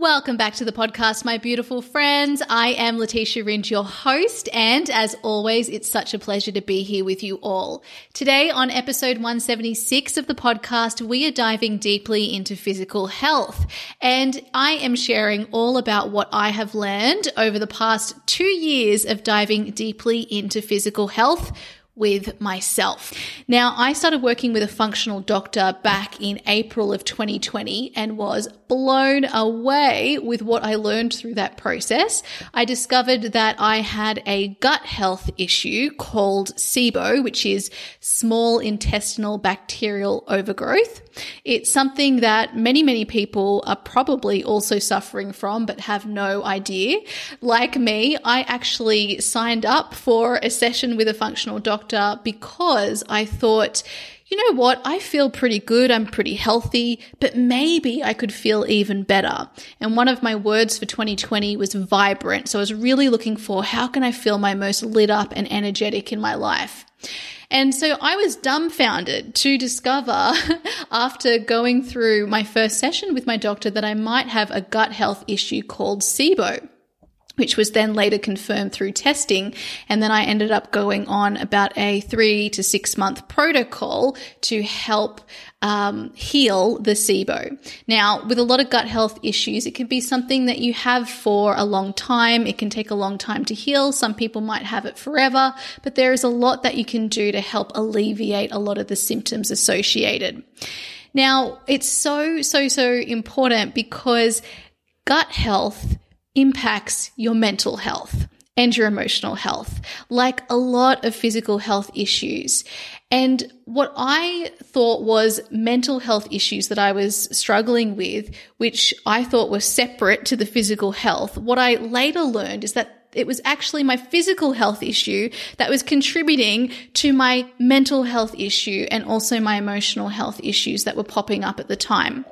Welcome back to the podcast, my beautiful friends. I am Letitia Ringe, your host, and as always, it's such a pleasure to be here with you all. Today on episode 176 of the podcast, we are diving deeply into physical health, and I am sharing all about what I have learned over the past two years of diving deeply into physical health with myself. Now, I started working with a functional doctor back in April of 2020 and was blown away with what I learned through that process. I discovered that I had a gut health issue called SIBO, which is small intestinal bacterial overgrowth. It's something that many, many people are probably also suffering from, but have no idea. Like me, I actually signed up for a session with a functional doctor because I thought, you know what? I feel pretty good. I'm pretty healthy, but maybe I could feel even better. And one of my words for 2020 was vibrant. So I was really looking for how can I feel my most lit up and energetic in my life? And so I was dumbfounded to discover after going through my first session with my doctor that I might have a gut health issue called SIBO which was then later confirmed through testing. And then I ended up going on about a three to six month protocol to help um, heal the SIBO. Now, with a lot of gut health issues, it can be something that you have for a long time. It can take a long time to heal. Some people might have it forever, but there is a lot that you can do to help alleviate a lot of the symptoms associated. Now, it's so, so, so important because gut health impacts your mental health and your emotional health, like a lot of physical health issues. And what I thought was mental health issues that I was struggling with, which I thought were separate to the physical health, what I later learned is that it was actually my physical health issue that was contributing to my mental health issue and also my emotional health issues that were popping up at the time.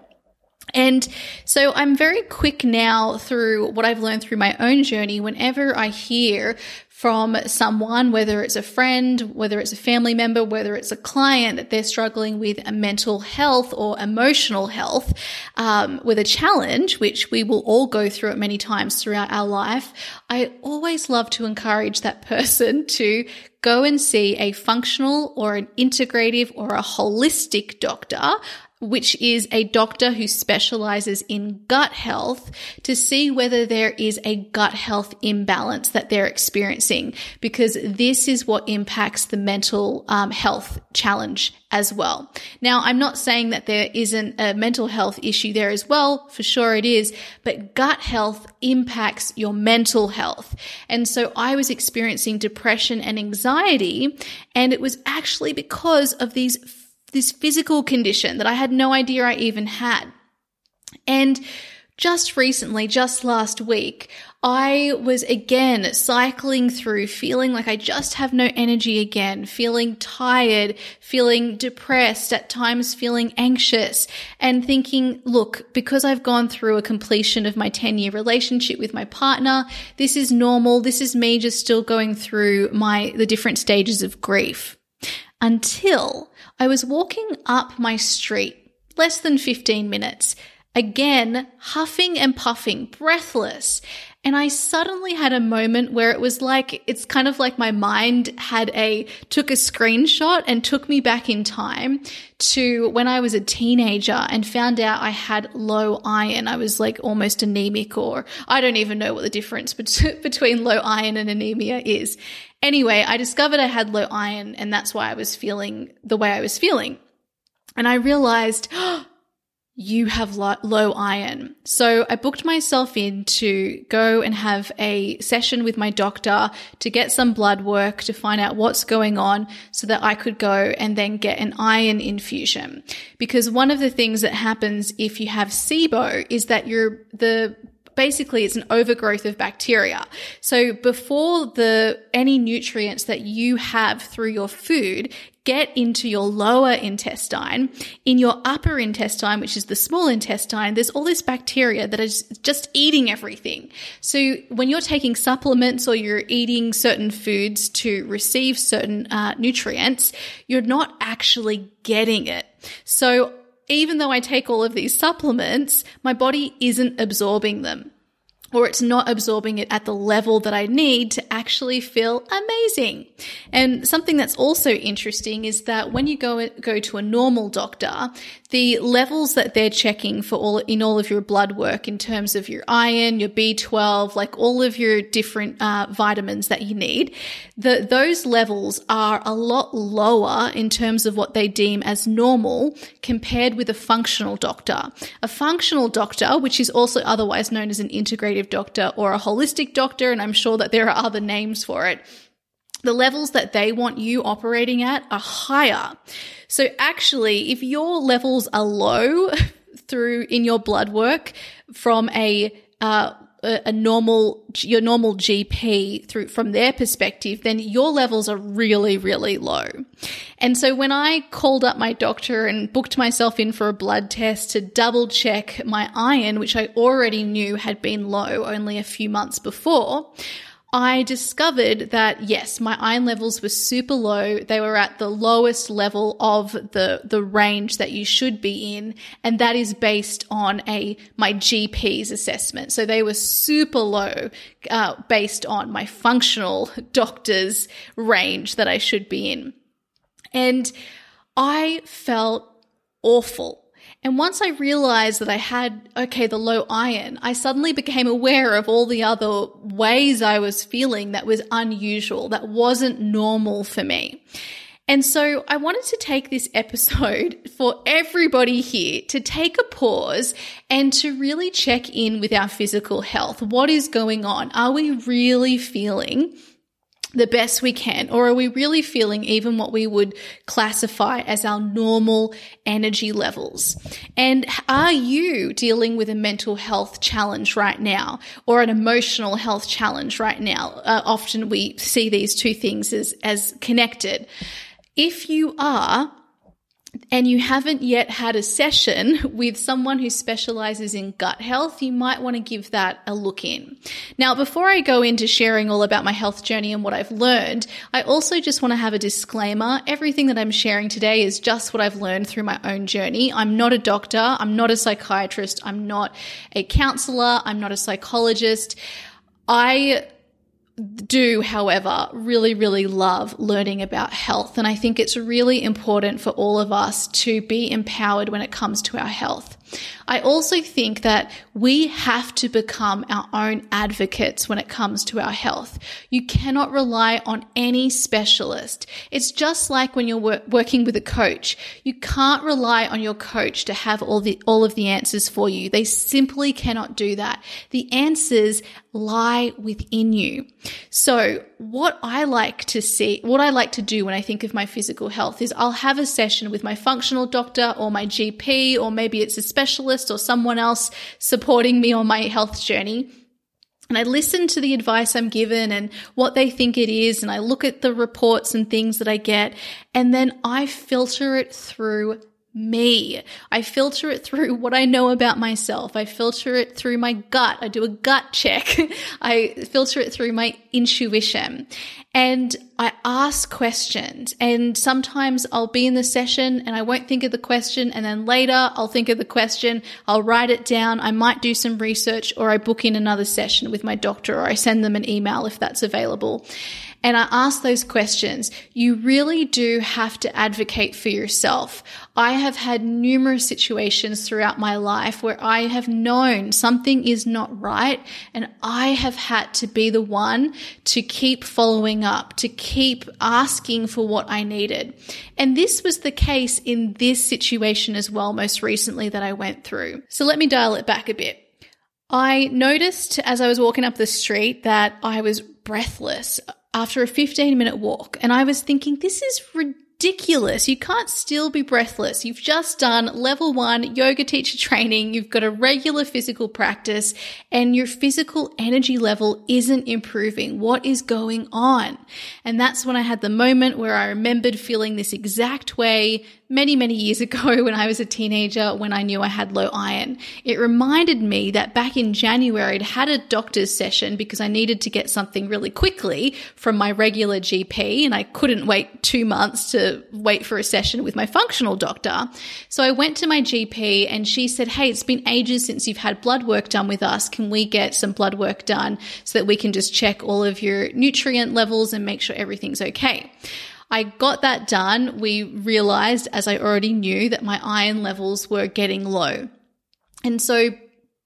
And so I'm very quick now through what I've learned through my own journey. Whenever I hear from someone, whether it's a friend, whether it's a family member, whether it's a client that they're struggling with a mental health or emotional health, um, with a challenge, which we will all go through it many times throughout our life, I always love to encourage that person to go and see a functional or an integrative or a holistic doctor which is a doctor who specializes in gut health to see whether there is a gut health imbalance that they're experiencing because this is what impacts the mental um, health challenge as well. Now, I'm not saying that there isn't a mental health issue there as well. For sure it is, but gut health impacts your mental health. And so I was experiencing depression and anxiety and it was actually because of these this physical condition that I had no idea I even had. And just recently, just last week, I was again cycling through feeling like I just have no energy again, feeling tired, feeling depressed, at times feeling anxious and thinking, look, because I've gone through a completion of my 10 year relationship with my partner, this is normal. This is me just still going through my, the different stages of grief until I was walking up my street, less than 15 minutes, again, huffing and puffing, breathless. And I suddenly had a moment where it was like, it's kind of like my mind had a, took a screenshot and took me back in time to when I was a teenager and found out I had low iron. I was like almost anemic or I don't even know what the difference between low iron and anemia is. Anyway, I discovered I had low iron and that's why I was feeling the way I was feeling. And I realized, oh, you have low iron. So I booked myself in to go and have a session with my doctor to get some blood work to find out what's going on so that I could go and then get an iron infusion. Because one of the things that happens if you have SIBO is that you're the basically it's an overgrowth of bacteria. So before the any nutrients that you have through your food get into your lower intestine, in your upper intestine, which is the small intestine, there's all this bacteria that is just eating everything. So when you're taking supplements or you're eating certain foods to receive certain uh, nutrients, you're not actually getting it. So even though I take all of these supplements, my body isn't absorbing them or it's not absorbing it at the level that I need to actually feel amazing. And something that's also interesting is that when you go go to a normal doctor, the levels that they're checking for all in all of your blood work in terms of your iron, your B12, like all of your different uh, vitamins that you need, the, those levels are a lot lower in terms of what they deem as normal compared with a functional doctor. A functional doctor, which is also otherwise known as an integrative doctor or a holistic doctor, and I'm sure that there are other names for it the levels that they want you operating at are higher. So actually, if your levels are low through in your blood work from a uh, a normal your normal GP through from their perspective, then your levels are really really low. And so when I called up my doctor and booked myself in for a blood test to double check my iron, which I already knew had been low only a few months before, I discovered that yes, my iron levels were super low. They were at the lowest level of the, the range that you should be in. And that is based on a, my GP's assessment. So they were super low, uh, based on my functional doctor's range that I should be in. And I felt awful and once I realized that I had, okay, the low iron, I suddenly became aware of all the other ways I was feeling that was unusual, that wasn't normal for me. And so I wanted to take this episode for everybody here to take a pause and to really check in with our physical health. What is going on? Are we really feeling the best we can? Or are we really feeling even what we would classify as our normal energy levels? And are you dealing with a mental health challenge right now or an emotional health challenge right now? Uh, often we see these two things as, as connected. If you are, and you haven't yet had a session with someone who specializes in gut health, you might want to give that a look in. Now, before I go into sharing all about my health journey and what I've learned, I also just want to have a disclaimer. Everything that I'm sharing today is just what I've learned through my own journey. I'm not a doctor. I'm not a psychiatrist. I'm not a counselor. I'm not a psychologist. I do, however, really, really love learning about health. And I think it's really important for all of us to be empowered when it comes to our health. I also think that we have to become our own advocates when it comes to our health. You cannot rely on any specialist. It's just like when you're wor- working with a coach. You can't rely on your coach to have all the, all of the answers for you. They simply cannot do that. The answers lie within you. So what I like to see, what I like to do when I think of my physical health is I'll have a session with my functional doctor or my GP, or maybe it's a specialist or someone else supporting me on my health journey. And I listen to the advice I'm given and what they think it is. And I look at the reports and things that I get. And then I filter it through me. I filter it through what I know about myself. I filter it through my gut. I do a gut check. I filter it through my intuition and I ask questions. And sometimes I'll be in the session and I won't think of the question. And then later I'll think of the question. I'll write it down. I might do some research or I book in another session with my doctor or I send them an email if that's available and I ask those questions, you really do have to advocate for yourself. I have had numerous situations throughout my life where I have known something is not right and I have had to be the one to keep following up, to keep asking for what I needed. And this was the case in this situation as well, most recently that I went through. So let me dial it back a bit. I noticed as I was walking up the street that I was breathless after a 15 minute walk. And I was thinking, this is ridiculous ridiculous. You can't still be breathless. You've just done level one yoga teacher training. You've got a regular physical practice and your physical energy level isn't improving. What is going on? And that's when I had the moment where I remembered feeling this exact way many, many years ago when I was a teenager when I knew I had low iron. It reminded me that back in January, I'd had a doctor's session because I needed to get something really quickly from my regular GP and I couldn't wait two months to wait for a session with my functional doctor. So I went to my GP and she said, Hey, it's been ages since you've had blood work done with us. Can we get some blood work done so that we can just check all of your nutrient levels and make sure everything's okay? I got that done. We realized, as I already knew, that my iron levels were getting low. And so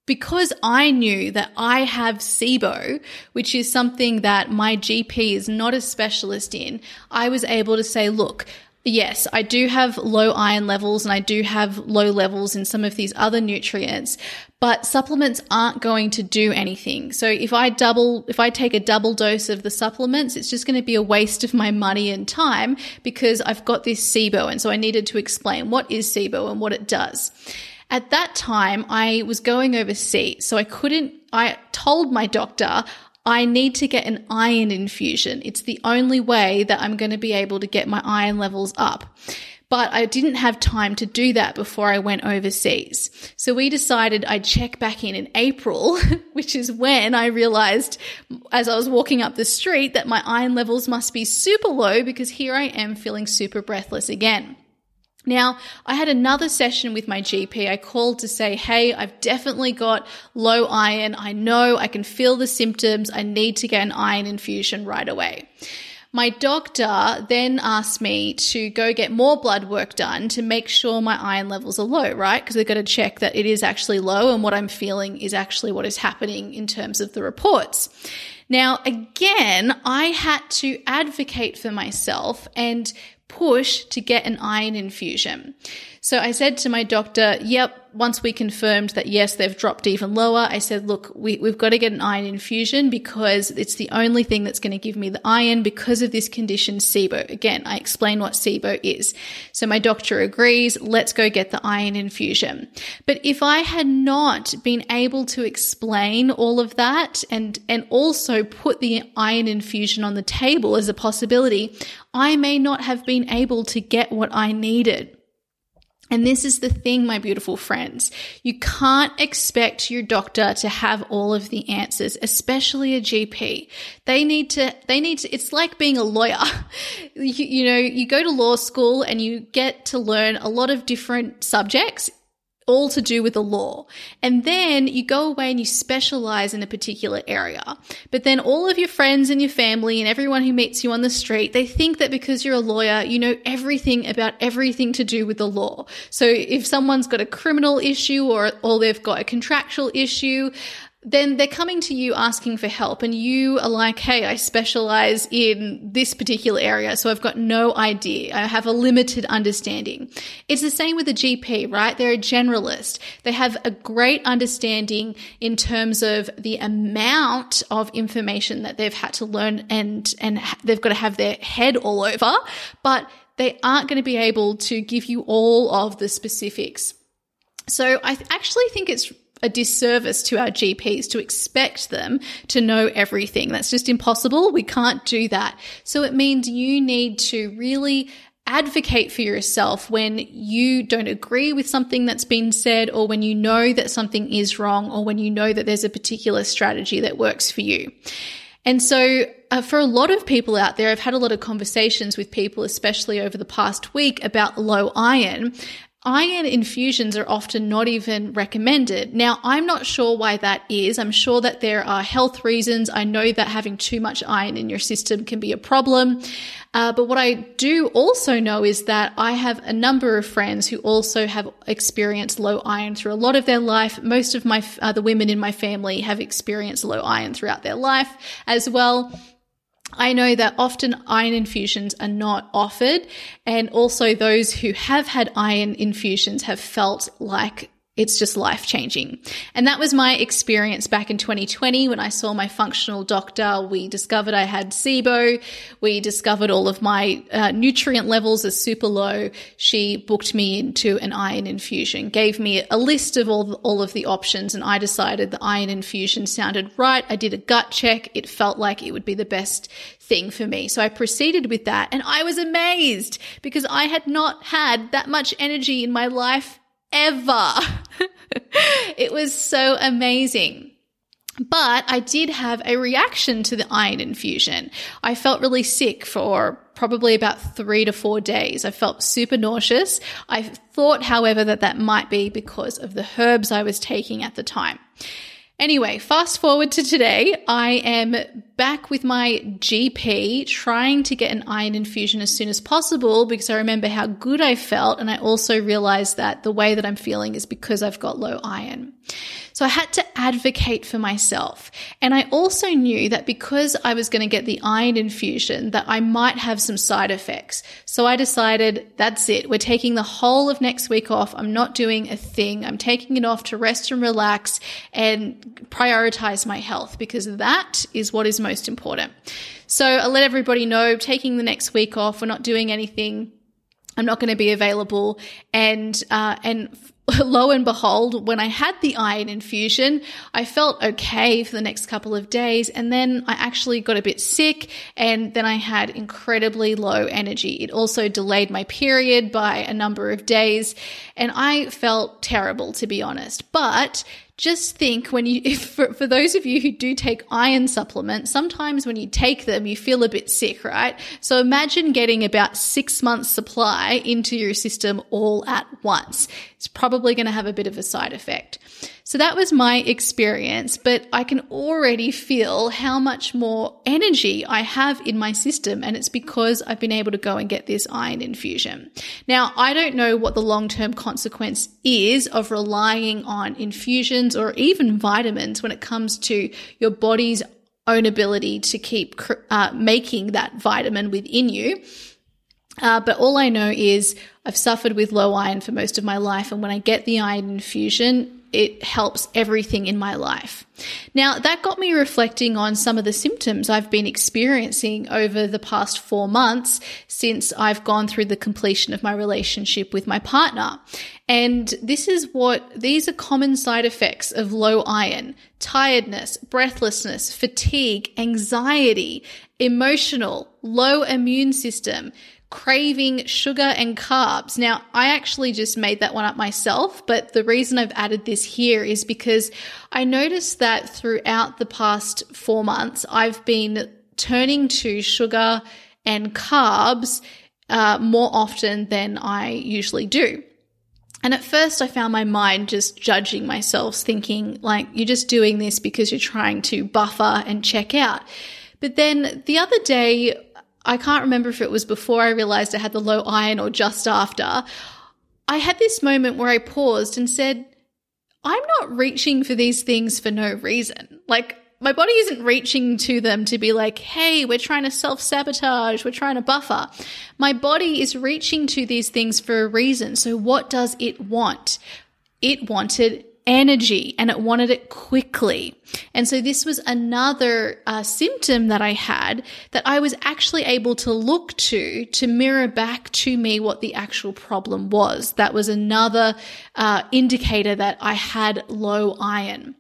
because I knew that I have SIBO, which is something that my GP is not a specialist in, I was able to say, look, Yes, I do have low iron levels and I do have low levels in some of these other nutrients, but supplements aren't going to do anything. So if I double, if I take a double dose of the supplements, it's just going to be a waste of my money and time because I've got this SIBO. And so I needed to explain what is SIBO and what it does. At that time, I was going overseas, so I couldn't, I told my doctor, I need to get an iron infusion. It's the only way that I'm going to be able to get my iron levels up. But I didn't have time to do that before I went overseas. So we decided I'd check back in in April, which is when I realized as I was walking up the street that my iron levels must be super low because here I am feeling super breathless again. Now, I had another session with my GP. I called to say, Hey, I've definitely got low iron. I know I can feel the symptoms. I need to get an iron infusion right away. My doctor then asked me to go get more blood work done to make sure my iron levels are low, right? Because they've got to check that it is actually low and what I'm feeling is actually what is happening in terms of the reports. Now, again, I had to advocate for myself and push to get an iron infusion. So I said to my doctor, yep, once we confirmed that yes, they've dropped even lower, I said, look, we, we've got to get an iron infusion because it's the only thing that's going to give me the iron because of this condition, SIBO. Again, I explain what SIBO is. So my doctor agrees, let's go get the iron infusion. But if I had not been able to explain all of that and, and also put the iron infusion on the table as a possibility, I may not have been able to get what I needed. And this is the thing, my beautiful friends. You can't expect your doctor to have all of the answers, especially a GP. They need to, they need to, it's like being a lawyer. you, you know, you go to law school and you get to learn a lot of different subjects all to do with the law. And then you go away and you specialize in a particular area. But then all of your friends and your family and everyone who meets you on the street, they think that because you're a lawyer, you know everything about everything to do with the law. So if someone's got a criminal issue or, or they've got a contractual issue, then they're coming to you asking for help and you are like, Hey, I specialize in this particular area. So I've got no idea. I have a limited understanding. It's the same with a GP, right? They're a generalist. They have a great understanding in terms of the amount of information that they've had to learn and, and they've got to have their head all over, but they aren't going to be able to give you all of the specifics. So I actually think it's a disservice to our GPs to expect them to know everything. That's just impossible. We can't do that. So it means you need to really advocate for yourself when you don't agree with something that's been said or when you know that something is wrong or when you know that there's a particular strategy that works for you. And so, uh, for a lot of people out there, I've had a lot of conversations with people, especially over the past week, about low iron. Iron infusions are often not even recommended. Now, I'm not sure why that is. I'm sure that there are health reasons. I know that having too much iron in your system can be a problem. Uh, but what I do also know is that I have a number of friends who also have experienced low iron through a lot of their life. Most of my, uh, the women in my family have experienced low iron throughout their life as well. I know that often iron infusions are not offered, and also those who have had iron infusions have felt like it's just life changing. And that was my experience back in 2020 when I saw my functional doctor. We discovered I had SIBO. We discovered all of my uh, nutrient levels are super low. She booked me into an iron infusion, gave me a list of all, all of the options, and I decided the iron infusion sounded right. I did a gut check. It felt like it would be the best thing for me. So I proceeded with that and I was amazed because I had not had that much energy in my life ever. it was so amazing. But I did have a reaction to the iron infusion. I felt really sick for probably about three to four days. I felt super nauseous. I thought, however, that that might be because of the herbs I was taking at the time. Anyway, fast forward to today. I am back with my GP trying to get an iron infusion as soon as possible because I remember how good I felt. And I also realized that the way that I'm feeling is because I've got low iron. So I had to advocate for myself. And I also knew that because I was going to get the iron infusion that I might have some side effects. So I decided that's it. We're taking the whole of next week off. I'm not doing a thing. I'm taking it off to rest and relax and prioritize my health because that is what is most important. So I let everybody know taking the next week off. We're not doing anything. I'm not going to be available. And, uh, and lo and behold, when I had the iron infusion, I felt okay for the next couple of days. And then I actually got a bit sick and then I had incredibly low energy. It also delayed my period by a number of days and I felt terrible, to be honest. But just think when you, if, for, for those of you who do take iron supplements, sometimes when you take them, you feel a bit sick, right? So imagine getting about six months supply into your system all at once. It's probably going to have a bit of a side effect. So that was my experience, but I can already feel how much more energy I have in my system. And it's because I've been able to go and get this iron infusion. Now, I don't know what the long term consequence is of relying on infusions or even vitamins when it comes to your body's own ability to keep uh, making that vitamin within you. Uh, but all I know is I've suffered with low iron for most of my life. And when I get the iron infusion, it helps everything in my life. Now, that got me reflecting on some of the symptoms I've been experiencing over the past four months since I've gone through the completion of my relationship with my partner. And this is what these are common side effects of low iron tiredness, breathlessness, fatigue, anxiety, emotional, low immune system, craving sugar and carbs. Now, I actually just made that one up myself, but the reason I've added this here is because I noticed that throughout the past four months, I've been turning to sugar and carbs uh, more often than I usually do. And at first, I found my mind just judging myself, thinking, like, you're just doing this because you're trying to buffer and check out. But then the other day, I can't remember if it was before I realized I had the low iron or just after. I had this moment where I paused and said, I'm not reaching for these things for no reason. Like, my body isn't reaching to them to be like, hey, we're trying to self sabotage, we're trying to buffer. My body is reaching to these things for a reason. So, what does it want? It wanted energy and it wanted it quickly. And so this was another uh, symptom that I had that I was actually able to look to to mirror back to me what the actual problem was. That was another uh, indicator that I had low iron.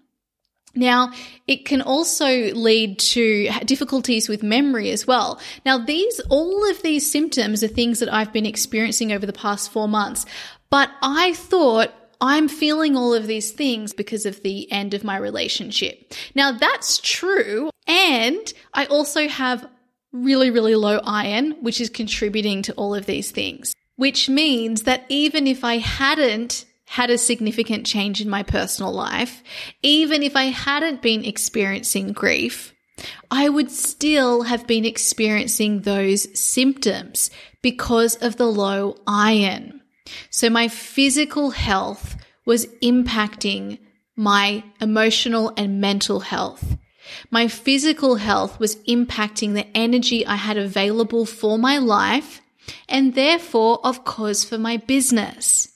Now, it can also lead to difficulties with memory as well. Now, these, all of these symptoms are things that I've been experiencing over the past four months, but I thought I'm feeling all of these things because of the end of my relationship. Now that's true. And I also have really, really low iron, which is contributing to all of these things, which means that even if I hadn't had a significant change in my personal life, even if I hadn't been experiencing grief, I would still have been experiencing those symptoms because of the low iron. So my physical health was impacting my emotional and mental health. My physical health was impacting the energy I had available for my life and therefore, of course, for my business.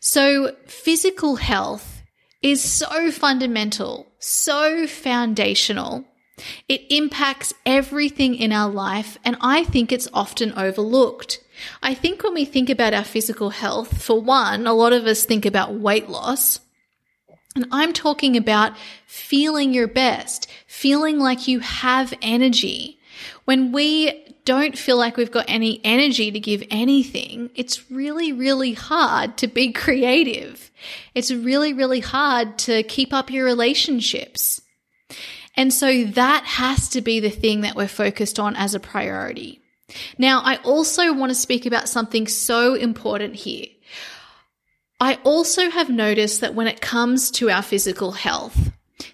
So, physical health is so fundamental, so foundational. It impacts everything in our life, and I think it's often overlooked. I think when we think about our physical health, for one, a lot of us think about weight loss. And I'm talking about feeling your best, feeling like you have energy. When we don't feel like we've got any energy to give anything, it's really, really hard to be creative. It's really, really hard to keep up your relationships. And so that has to be the thing that we're focused on as a priority. Now, I also want to speak about something so important here. I also have noticed that when it comes to our physical health,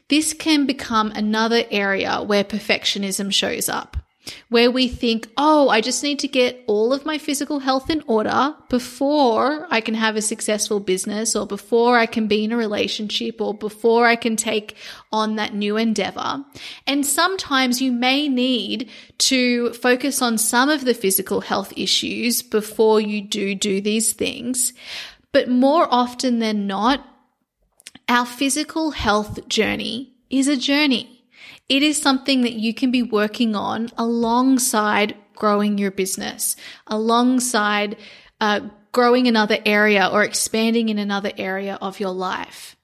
this can become another area where perfectionism shows up where we think, oh, I just need to get all of my physical health in order before I can have a successful business or before I can be in a relationship or before I can take on that new endeavor. And sometimes you may need to focus on some of the physical health issues before you do do these things. But more often than not, our physical health journey is a journey. It is something that you can be working on alongside growing your business, alongside uh, growing another area or expanding in another area of your life.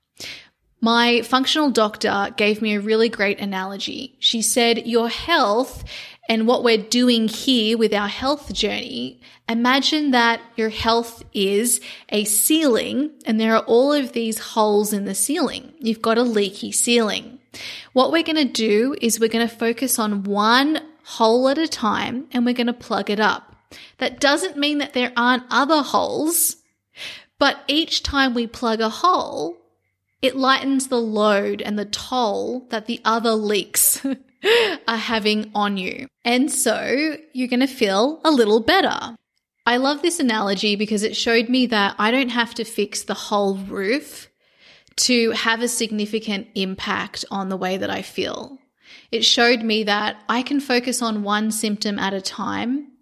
My functional doctor gave me a really great analogy. She said, Your health and what we're doing here with our health journey, imagine that your health is a ceiling and there are all of these holes in the ceiling. You've got a leaky ceiling. What we're going to do is we're going to focus on one hole at a time and we're going to plug it up. That doesn't mean that there aren't other holes, but each time we plug a hole, it lightens the load and the toll that the other leaks are having on you. And so you're going to feel a little better. I love this analogy because it showed me that I don't have to fix the whole roof to have a significant impact on the way that I feel. It showed me that I can focus on one symptom at a time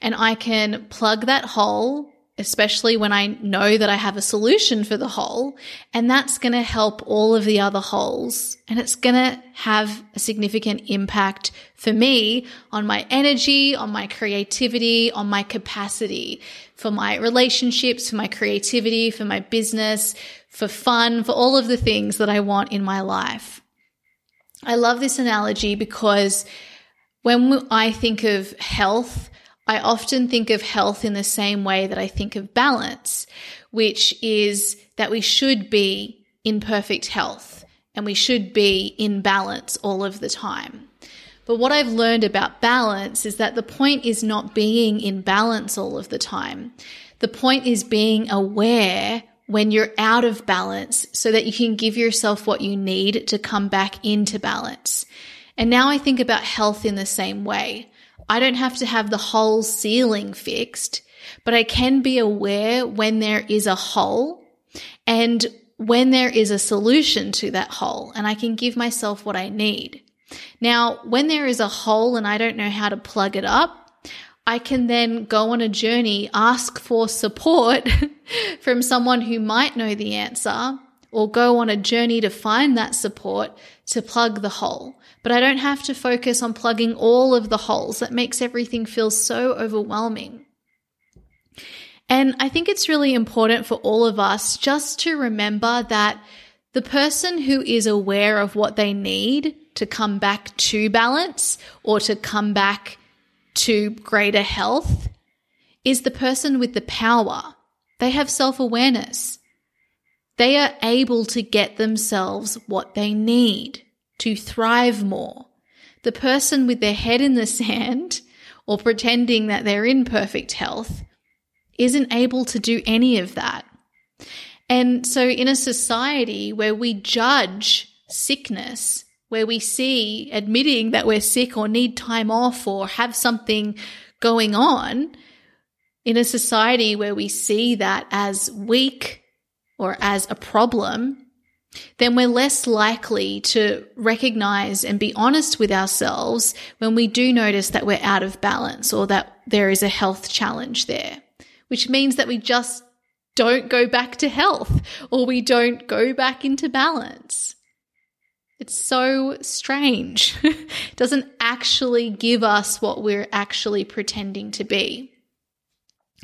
and I can plug that hole, especially when I know that I have a solution for the hole. And that's going to help all of the other holes. And it's going to have a significant impact for me on my energy, on my creativity, on my capacity for my relationships, for my creativity, for my business, for fun, for all of the things that I want in my life. I love this analogy because when I think of health, I often think of health in the same way that I think of balance, which is that we should be in perfect health and we should be in balance all of the time. But what I've learned about balance is that the point is not being in balance all of the time. The point is being aware when you're out of balance so that you can give yourself what you need to come back into balance. And now I think about health in the same way. I don't have to have the whole ceiling fixed, but I can be aware when there is a hole and when there is a solution to that hole and I can give myself what I need. Now, when there is a hole and I don't know how to plug it up, I can then go on a journey, ask for support from someone who might know the answer, or go on a journey to find that support to plug the hole. But I don't have to focus on plugging all of the holes. That makes everything feel so overwhelming. And I think it's really important for all of us just to remember that the person who is aware of what they need to come back to balance or to come back to greater health is the person with the power. They have self awareness. They are able to get themselves what they need to thrive more. The person with their head in the sand or pretending that they're in perfect health isn't able to do any of that. And so, in a society where we judge sickness where we see admitting that we're sick or need time off or have something going on, in a society where we see that as weak or as a problem, then we're less likely to recognize and be honest with ourselves when we do notice that we're out of balance or that there is a health challenge there, which means that we just don't go back to health or we don't go back into balance. It's so strange. it doesn't actually give us what we're actually pretending to be.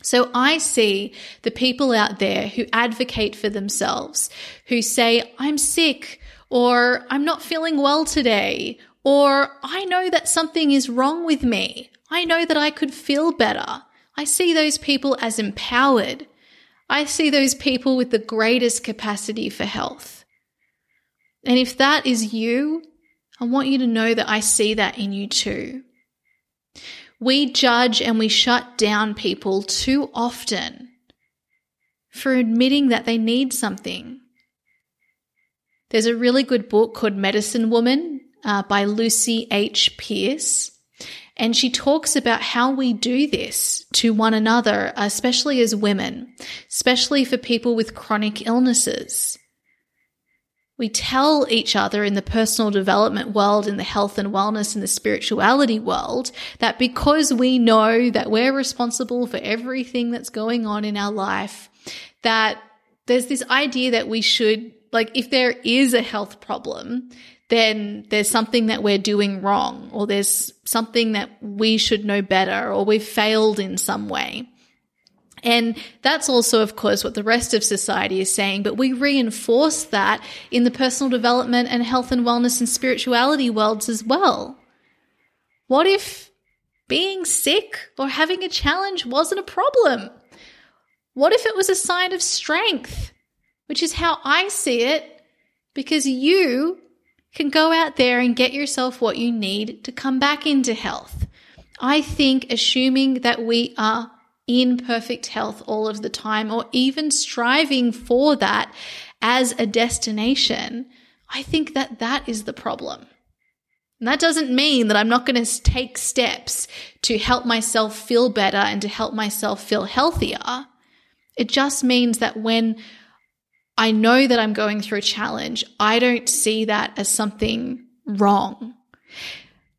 So I see the people out there who advocate for themselves, who say, I'm sick, or I'm not feeling well today, or I know that something is wrong with me. I know that I could feel better. I see those people as empowered. I see those people with the greatest capacity for health. And if that is you, I want you to know that I see that in you too. We judge and we shut down people too often for admitting that they need something. There's a really good book called Medicine Woman uh, by Lucy H. Pearce. And she talks about how we do this to one another, especially as women, especially for people with chronic illnesses. We tell each other in the personal development world, in the health and wellness and the spirituality world, that because we know that we're responsible for everything that's going on in our life, that there's this idea that we should, like, if there is a health problem, then there's something that we're doing wrong, or there's something that we should know better, or we've failed in some way. And that's also, of course, what the rest of society is saying, but we reinforce that in the personal development and health and wellness and spirituality worlds as well. What if being sick or having a challenge wasn't a problem? What if it was a sign of strength, which is how I see it, because you can go out there and get yourself what you need to come back into health. I think assuming that we are in perfect health all of the time or even striving for that as a destination, I think that that is the problem. And that doesn't mean that I'm not going to take steps to help myself feel better and to help myself feel healthier. It just means that when I know that I'm going through a challenge. I don't see that as something wrong.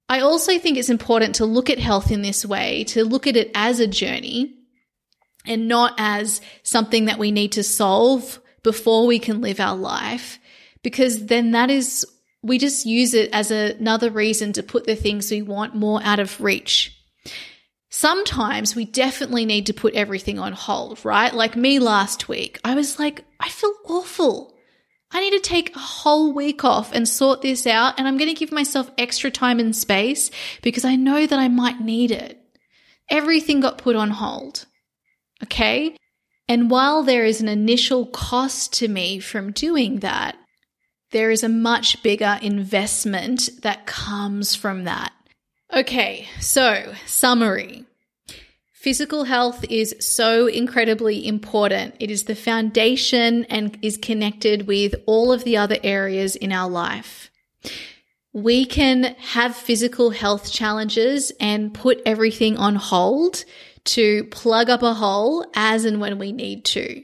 I also think it's important to look at health in this way, to look at it as a journey and not as something that we need to solve before we can live our life, because then that is, we just use it as another reason to put the things we want more out of reach. Sometimes we definitely need to put everything on hold, right? Like me last week, I was like, I feel awful. I need to take a whole week off and sort this out. And I'm going to give myself extra time and space because I know that I might need it. Everything got put on hold. Okay. And while there is an initial cost to me from doing that, there is a much bigger investment that comes from that. Okay, so summary. Physical health is so incredibly important. It is the foundation and is connected with all of the other areas in our life. We can have physical health challenges and put everything on hold to plug up a hole as and when we need to.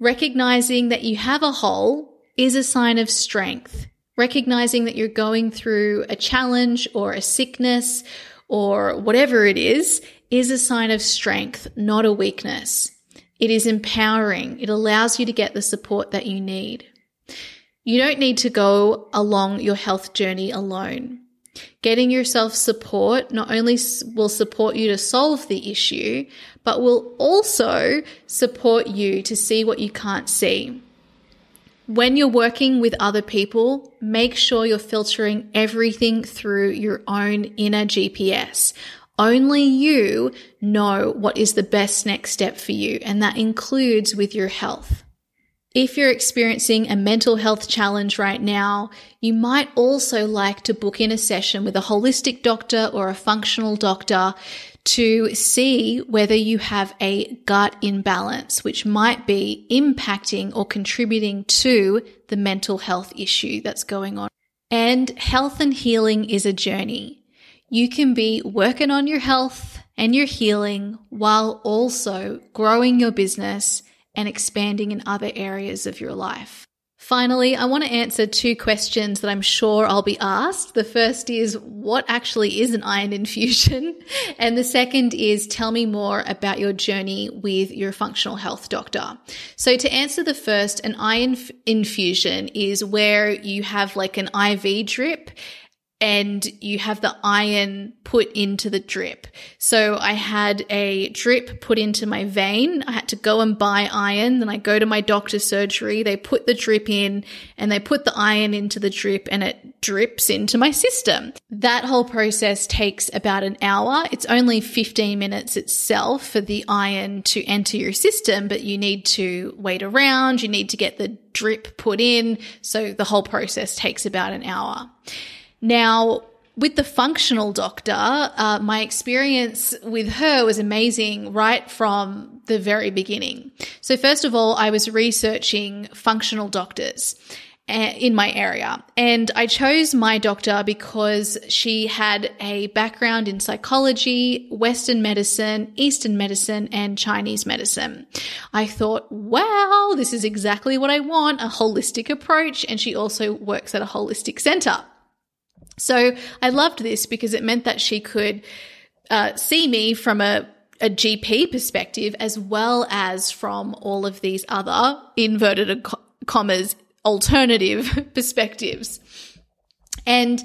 Recognizing that you have a hole is a sign of strength recognizing that you're going through a challenge or a sickness or whatever it is, is a sign of strength, not a weakness. It is empowering. It allows you to get the support that you need. You don't need to go along your health journey alone. Getting yourself support not only will support you to solve the issue, but will also support you to see what you can't see. When you're working with other people, make sure you're filtering everything through your own inner GPS. Only you know what is the best next step for you, and that includes with your health. If you're experiencing a mental health challenge right now, you might also like to book in a session with a holistic doctor or a functional doctor to see whether you have a gut imbalance, which might be impacting or contributing to the mental health issue that's going on. And health and healing is a journey. You can be working on your health and your healing while also growing your business and expanding in other areas of your life. Finally, I want to answer two questions that I'm sure I'll be asked. The first is, what actually is an iron infusion? And the second is, tell me more about your journey with your functional health doctor. So to answer the first, an iron infusion is where you have like an IV drip and you have the iron put into the drip. So I had a drip put into my vein. I had to go and buy iron. Then I go to my doctor's surgery. They put the drip in and they put the iron into the drip and it drips into my system. That whole process takes about an hour. It's only 15 minutes itself for the iron to enter your system, but you need to wait around. You need to get the drip put in. So the whole process takes about an hour. Now, with the functional doctor, uh, my experience with her was amazing right from the very beginning. So, first of all, I was researching functional doctors uh, in my area. And I chose my doctor because she had a background in psychology, Western medicine, Eastern medicine, and Chinese medicine. I thought, wow, this is exactly what I want a holistic approach. And she also works at a holistic center. So I loved this because it meant that she could uh, see me from a, a GP perspective as well as from all of these other inverted commas alternative perspectives. And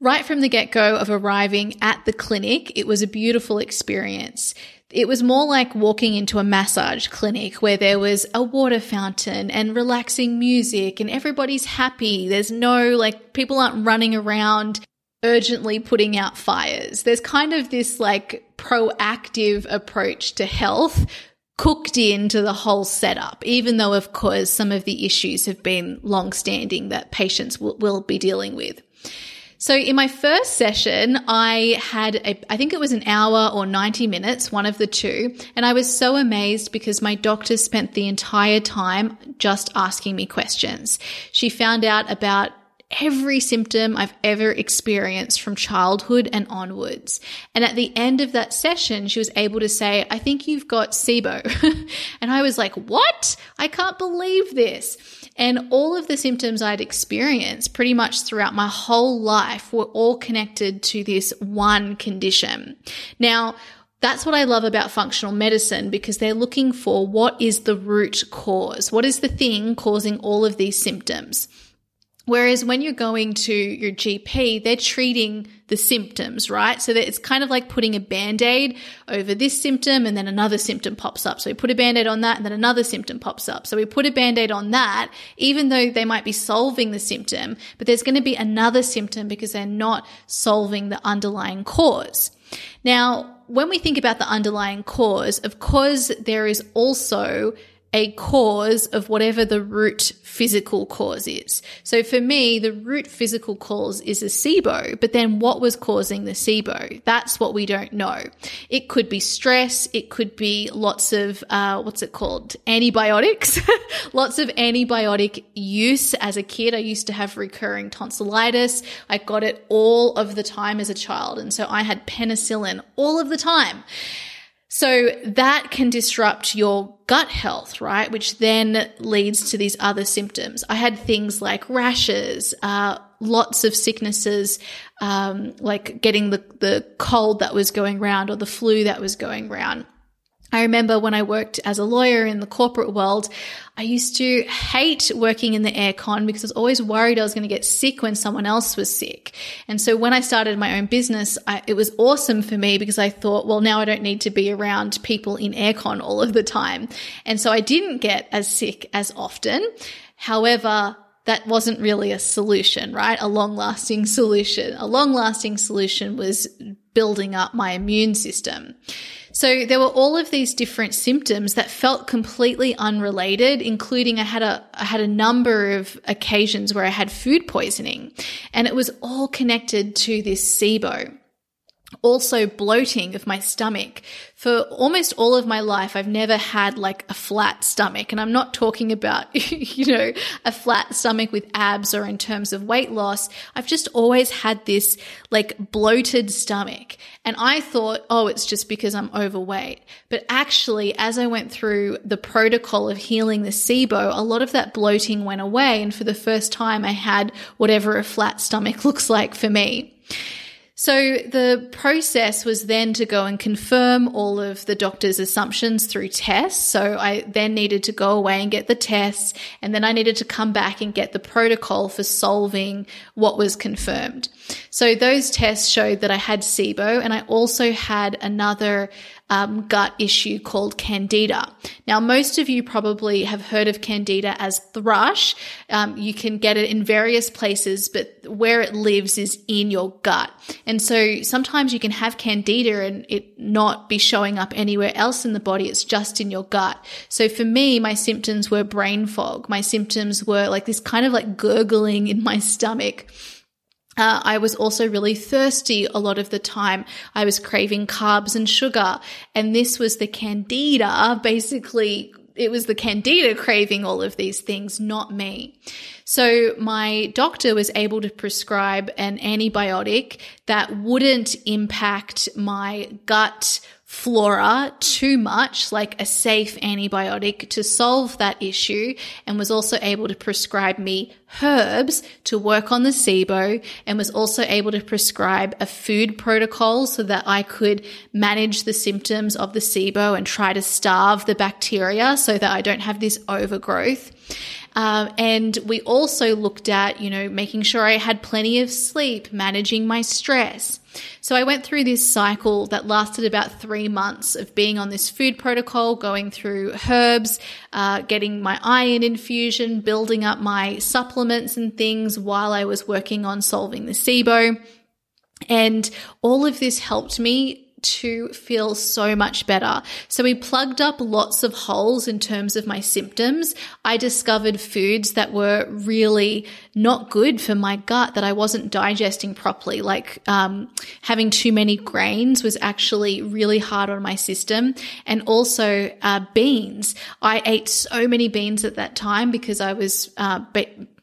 right from the get go of arriving at the clinic, it was a beautiful experience. It was more like walking into a massage clinic where there was a water fountain and relaxing music and everybody's happy. There's no, like, people aren't running around urgently putting out fires. There's kind of this like proactive approach to health cooked into the whole setup, even though, of course, some of the issues have been long standing that patients will, will be dealing with. So in my first session, I had a, I think it was an hour or 90 minutes, one of the two. And I was so amazed because my doctor spent the entire time just asking me questions. She found out about every symptom I've ever experienced from childhood and onwards. And at the end of that session, she was able to say, I think you've got SIBO. and I was like, what? I can't believe this. And all of the symptoms I'd experienced pretty much throughout my whole life were all connected to this one condition. Now, that's what I love about functional medicine because they're looking for what is the root cause? What is the thing causing all of these symptoms? Whereas when you're going to your GP, they're treating the symptoms, right? So that it's kind of like putting a band-aid over this symptom and then another symptom pops up. So we put a band-aid on that and then another symptom pops up. So we put a band-aid on that, even though they might be solving the symptom, but there's going to be another symptom because they're not solving the underlying cause. Now, when we think about the underlying cause, of course, there is also a cause of whatever the root physical cause is. So for me, the root physical cause is a SIBO, but then what was causing the SIBO? That's what we don't know. It could be stress. It could be lots of, uh, what's it called? Antibiotics. lots of antibiotic use as a kid. I used to have recurring tonsillitis. I got it all of the time as a child. And so I had penicillin all of the time. So that can disrupt your gut health, right? Which then leads to these other symptoms. I had things like rashes, uh, lots of sicknesses, um, like getting the, the cold that was going around or the flu that was going around. I remember when I worked as a lawyer in the corporate world, I used to hate working in the aircon because I was always worried I was going to get sick when someone else was sick. And so when I started my own business, I, it was awesome for me because I thought, well, now I don't need to be around people in aircon all of the time. And so I didn't get as sick as often. However, that wasn't really a solution, right? A long lasting solution. A long lasting solution was building up my immune system. So there were all of these different symptoms that felt completely unrelated, including I had a, I had a number of occasions where I had food poisoning and it was all connected to this SIBO. Also bloating of my stomach. For almost all of my life, I've never had like a flat stomach. And I'm not talking about, you know, a flat stomach with abs or in terms of weight loss. I've just always had this like bloated stomach. And I thought, oh, it's just because I'm overweight. But actually, as I went through the protocol of healing the SIBO, a lot of that bloating went away. And for the first time, I had whatever a flat stomach looks like for me. So the process was then to go and confirm all of the doctor's assumptions through tests. So I then needed to go away and get the tests, and then I needed to come back and get the protocol for solving what was confirmed. So those tests showed that I had SIBO, and I also had another um, gut issue called candida. Now, most of you probably have heard of candida as thrush. Um, you can get it in various places, but where it lives is in your gut. And so sometimes you can have candida and it not be showing up anywhere else in the body. It's just in your gut. So for me, my symptoms were brain fog. My symptoms were like this kind of like gurgling in my stomach. Uh, I was also really thirsty a lot of the time. I was craving carbs and sugar. And this was the candida, basically, it was the candida craving all of these things, not me. So my doctor was able to prescribe an antibiotic that wouldn't impact my gut flora too much, like a safe antibiotic to solve that issue, and was also able to prescribe me herbs to work on the SIBO, and was also able to prescribe a food protocol so that I could manage the symptoms of the SIBO and try to starve the bacteria so that I don't have this overgrowth. Um, and we also looked at, you know, making sure I had plenty of sleep, managing my stress. So I went through this cycle that lasted about three months of being on this food protocol, going through herbs, uh, getting my iron infusion, building up my supplements and things while I was working on solving the SIBO. And all of this helped me to feel so much better. So we plugged up lots of holes in terms of my symptoms. I discovered foods that were really not good for my gut that I wasn't digesting properly. Like um, having too many grains was actually really hard on my system, and also uh, beans. I ate so many beans at that time because I was uh,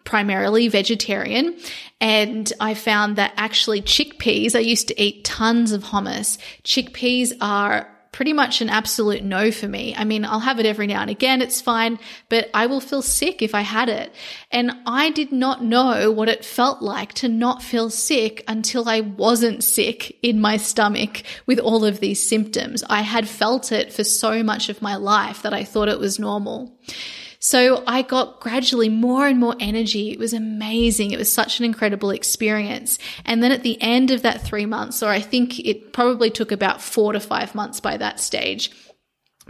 primarily vegetarian. And I found that actually chickpeas, I used to eat tons of hummus. Chickpeas are pretty much an absolute no for me. I mean, I'll have it every now and again. It's fine, but I will feel sick if I had it. And I did not know what it felt like to not feel sick until I wasn't sick in my stomach with all of these symptoms. I had felt it for so much of my life that I thought it was normal. So I got gradually more and more energy. It was amazing. It was such an incredible experience. And then at the end of that three months, or I think it probably took about four to five months by that stage,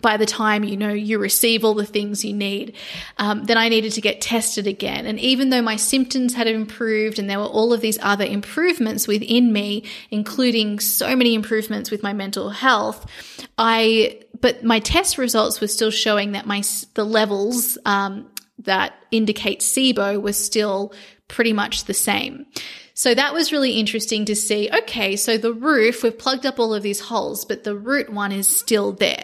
by the time you know you receive all the things you need um, then i needed to get tested again and even though my symptoms had improved and there were all of these other improvements within me including so many improvements with my mental health i but my test results were still showing that my the levels um, that indicate SIBO was still pretty much the same. So that was really interesting to see. Okay, so the roof, we've plugged up all of these holes, but the root one is still there.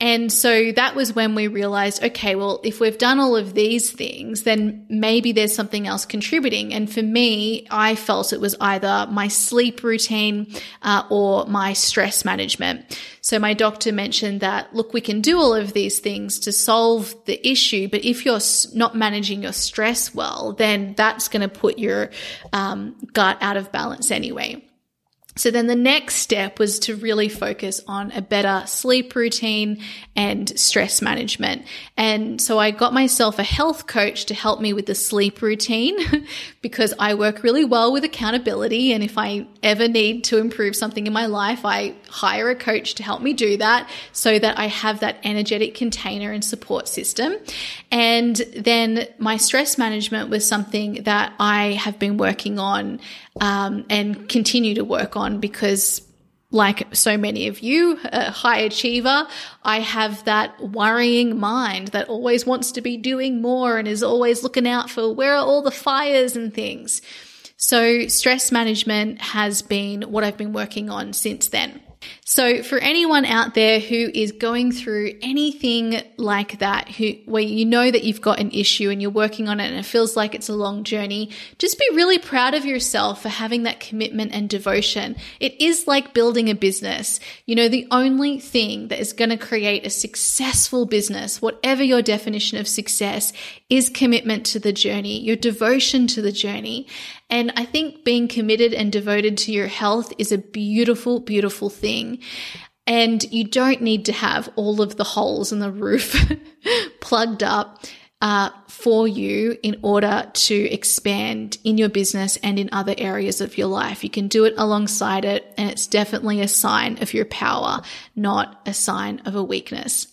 And so that was when we realized, okay, well, if we've done all of these things, then maybe there's something else contributing. And for me, I felt it was either my sleep routine uh, or my stress management. So my doctor mentioned that, look, we can do all of these things to solve the issue, but if you're not managing your stress well, then that's going to put your um, gut out of balance anyway. So then the next step was to really focus on a better sleep routine and stress management. And so I got myself a health coach to help me with the sleep routine because I work really well with accountability. And if I ever need to improve something in my life, I hire a coach to help me do that so that I have that energetic container and support system. And then my stress management was something that I have been working on um, and continue to work on because like so many of you, a high achiever, I have that worrying mind that always wants to be doing more and is always looking out for where are all the fires and things. So stress management has been what I've been working on since then. So for anyone out there who is going through anything like that, who, where you know that you've got an issue and you're working on it and it feels like it's a long journey, just be really proud of yourself for having that commitment and devotion. It is like building a business. You know, the only thing that is going to create a successful business, whatever your definition of success, is commitment to the journey, your devotion to the journey. And I think being committed and devoted to your health is a beautiful, beautiful thing. And you don't need to have all of the holes in the roof plugged up uh, for you in order to expand in your business and in other areas of your life. You can do it alongside it, and it's definitely a sign of your power, not a sign of a weakness.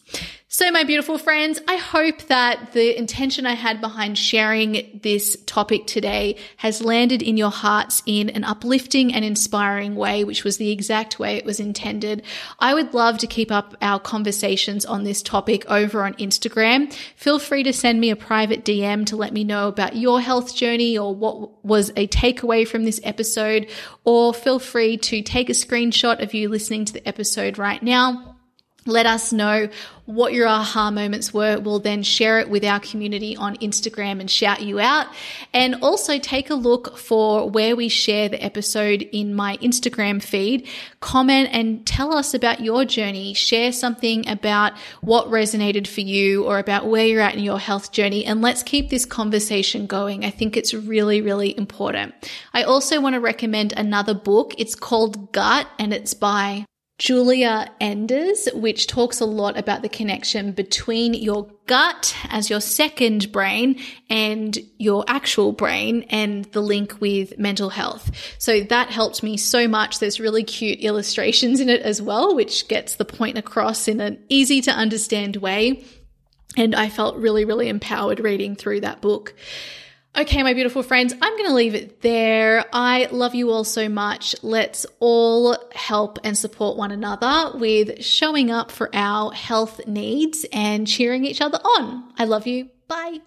So, my beautiful friends, I hope that the intention I had behind sharing this topic today has landed in your hearts in an uplifting and inspiring way, which was the exact way it was intended. I would love to keep up our conversations on this topic over on Instagram. Feel free to send me a private DM to let me know about your health journey or what was a takeaway from this episode, or feel free to take a screenshot of you listening to the episode right now let us know what your aha moments were. We'll then share it with our community on Instagram and shout you out. And also take a look for where we share the episode in my Instagram feed. Comment and tell us about your journey. Share something about what resonated for you or about where you're at in your health journey. And let's keep this conversation going. I think it's really, really important. I also want to recommend another book. It's called Gut and it's by Giulia Enders, which talks a lot about the connection between your gut as your second brain and your actual brain and the link with mental health. So that helped me so much. There's really cute illustrations in it as well, which gets the point across in an easy to understand way. And I felt really, really empowered reading through that book. Okay, my beautiful friends, I'm going to leave it there. I love you all so much. Let's all help and support one another with showing up for our health needs and cheering each other on. I love you. Bye.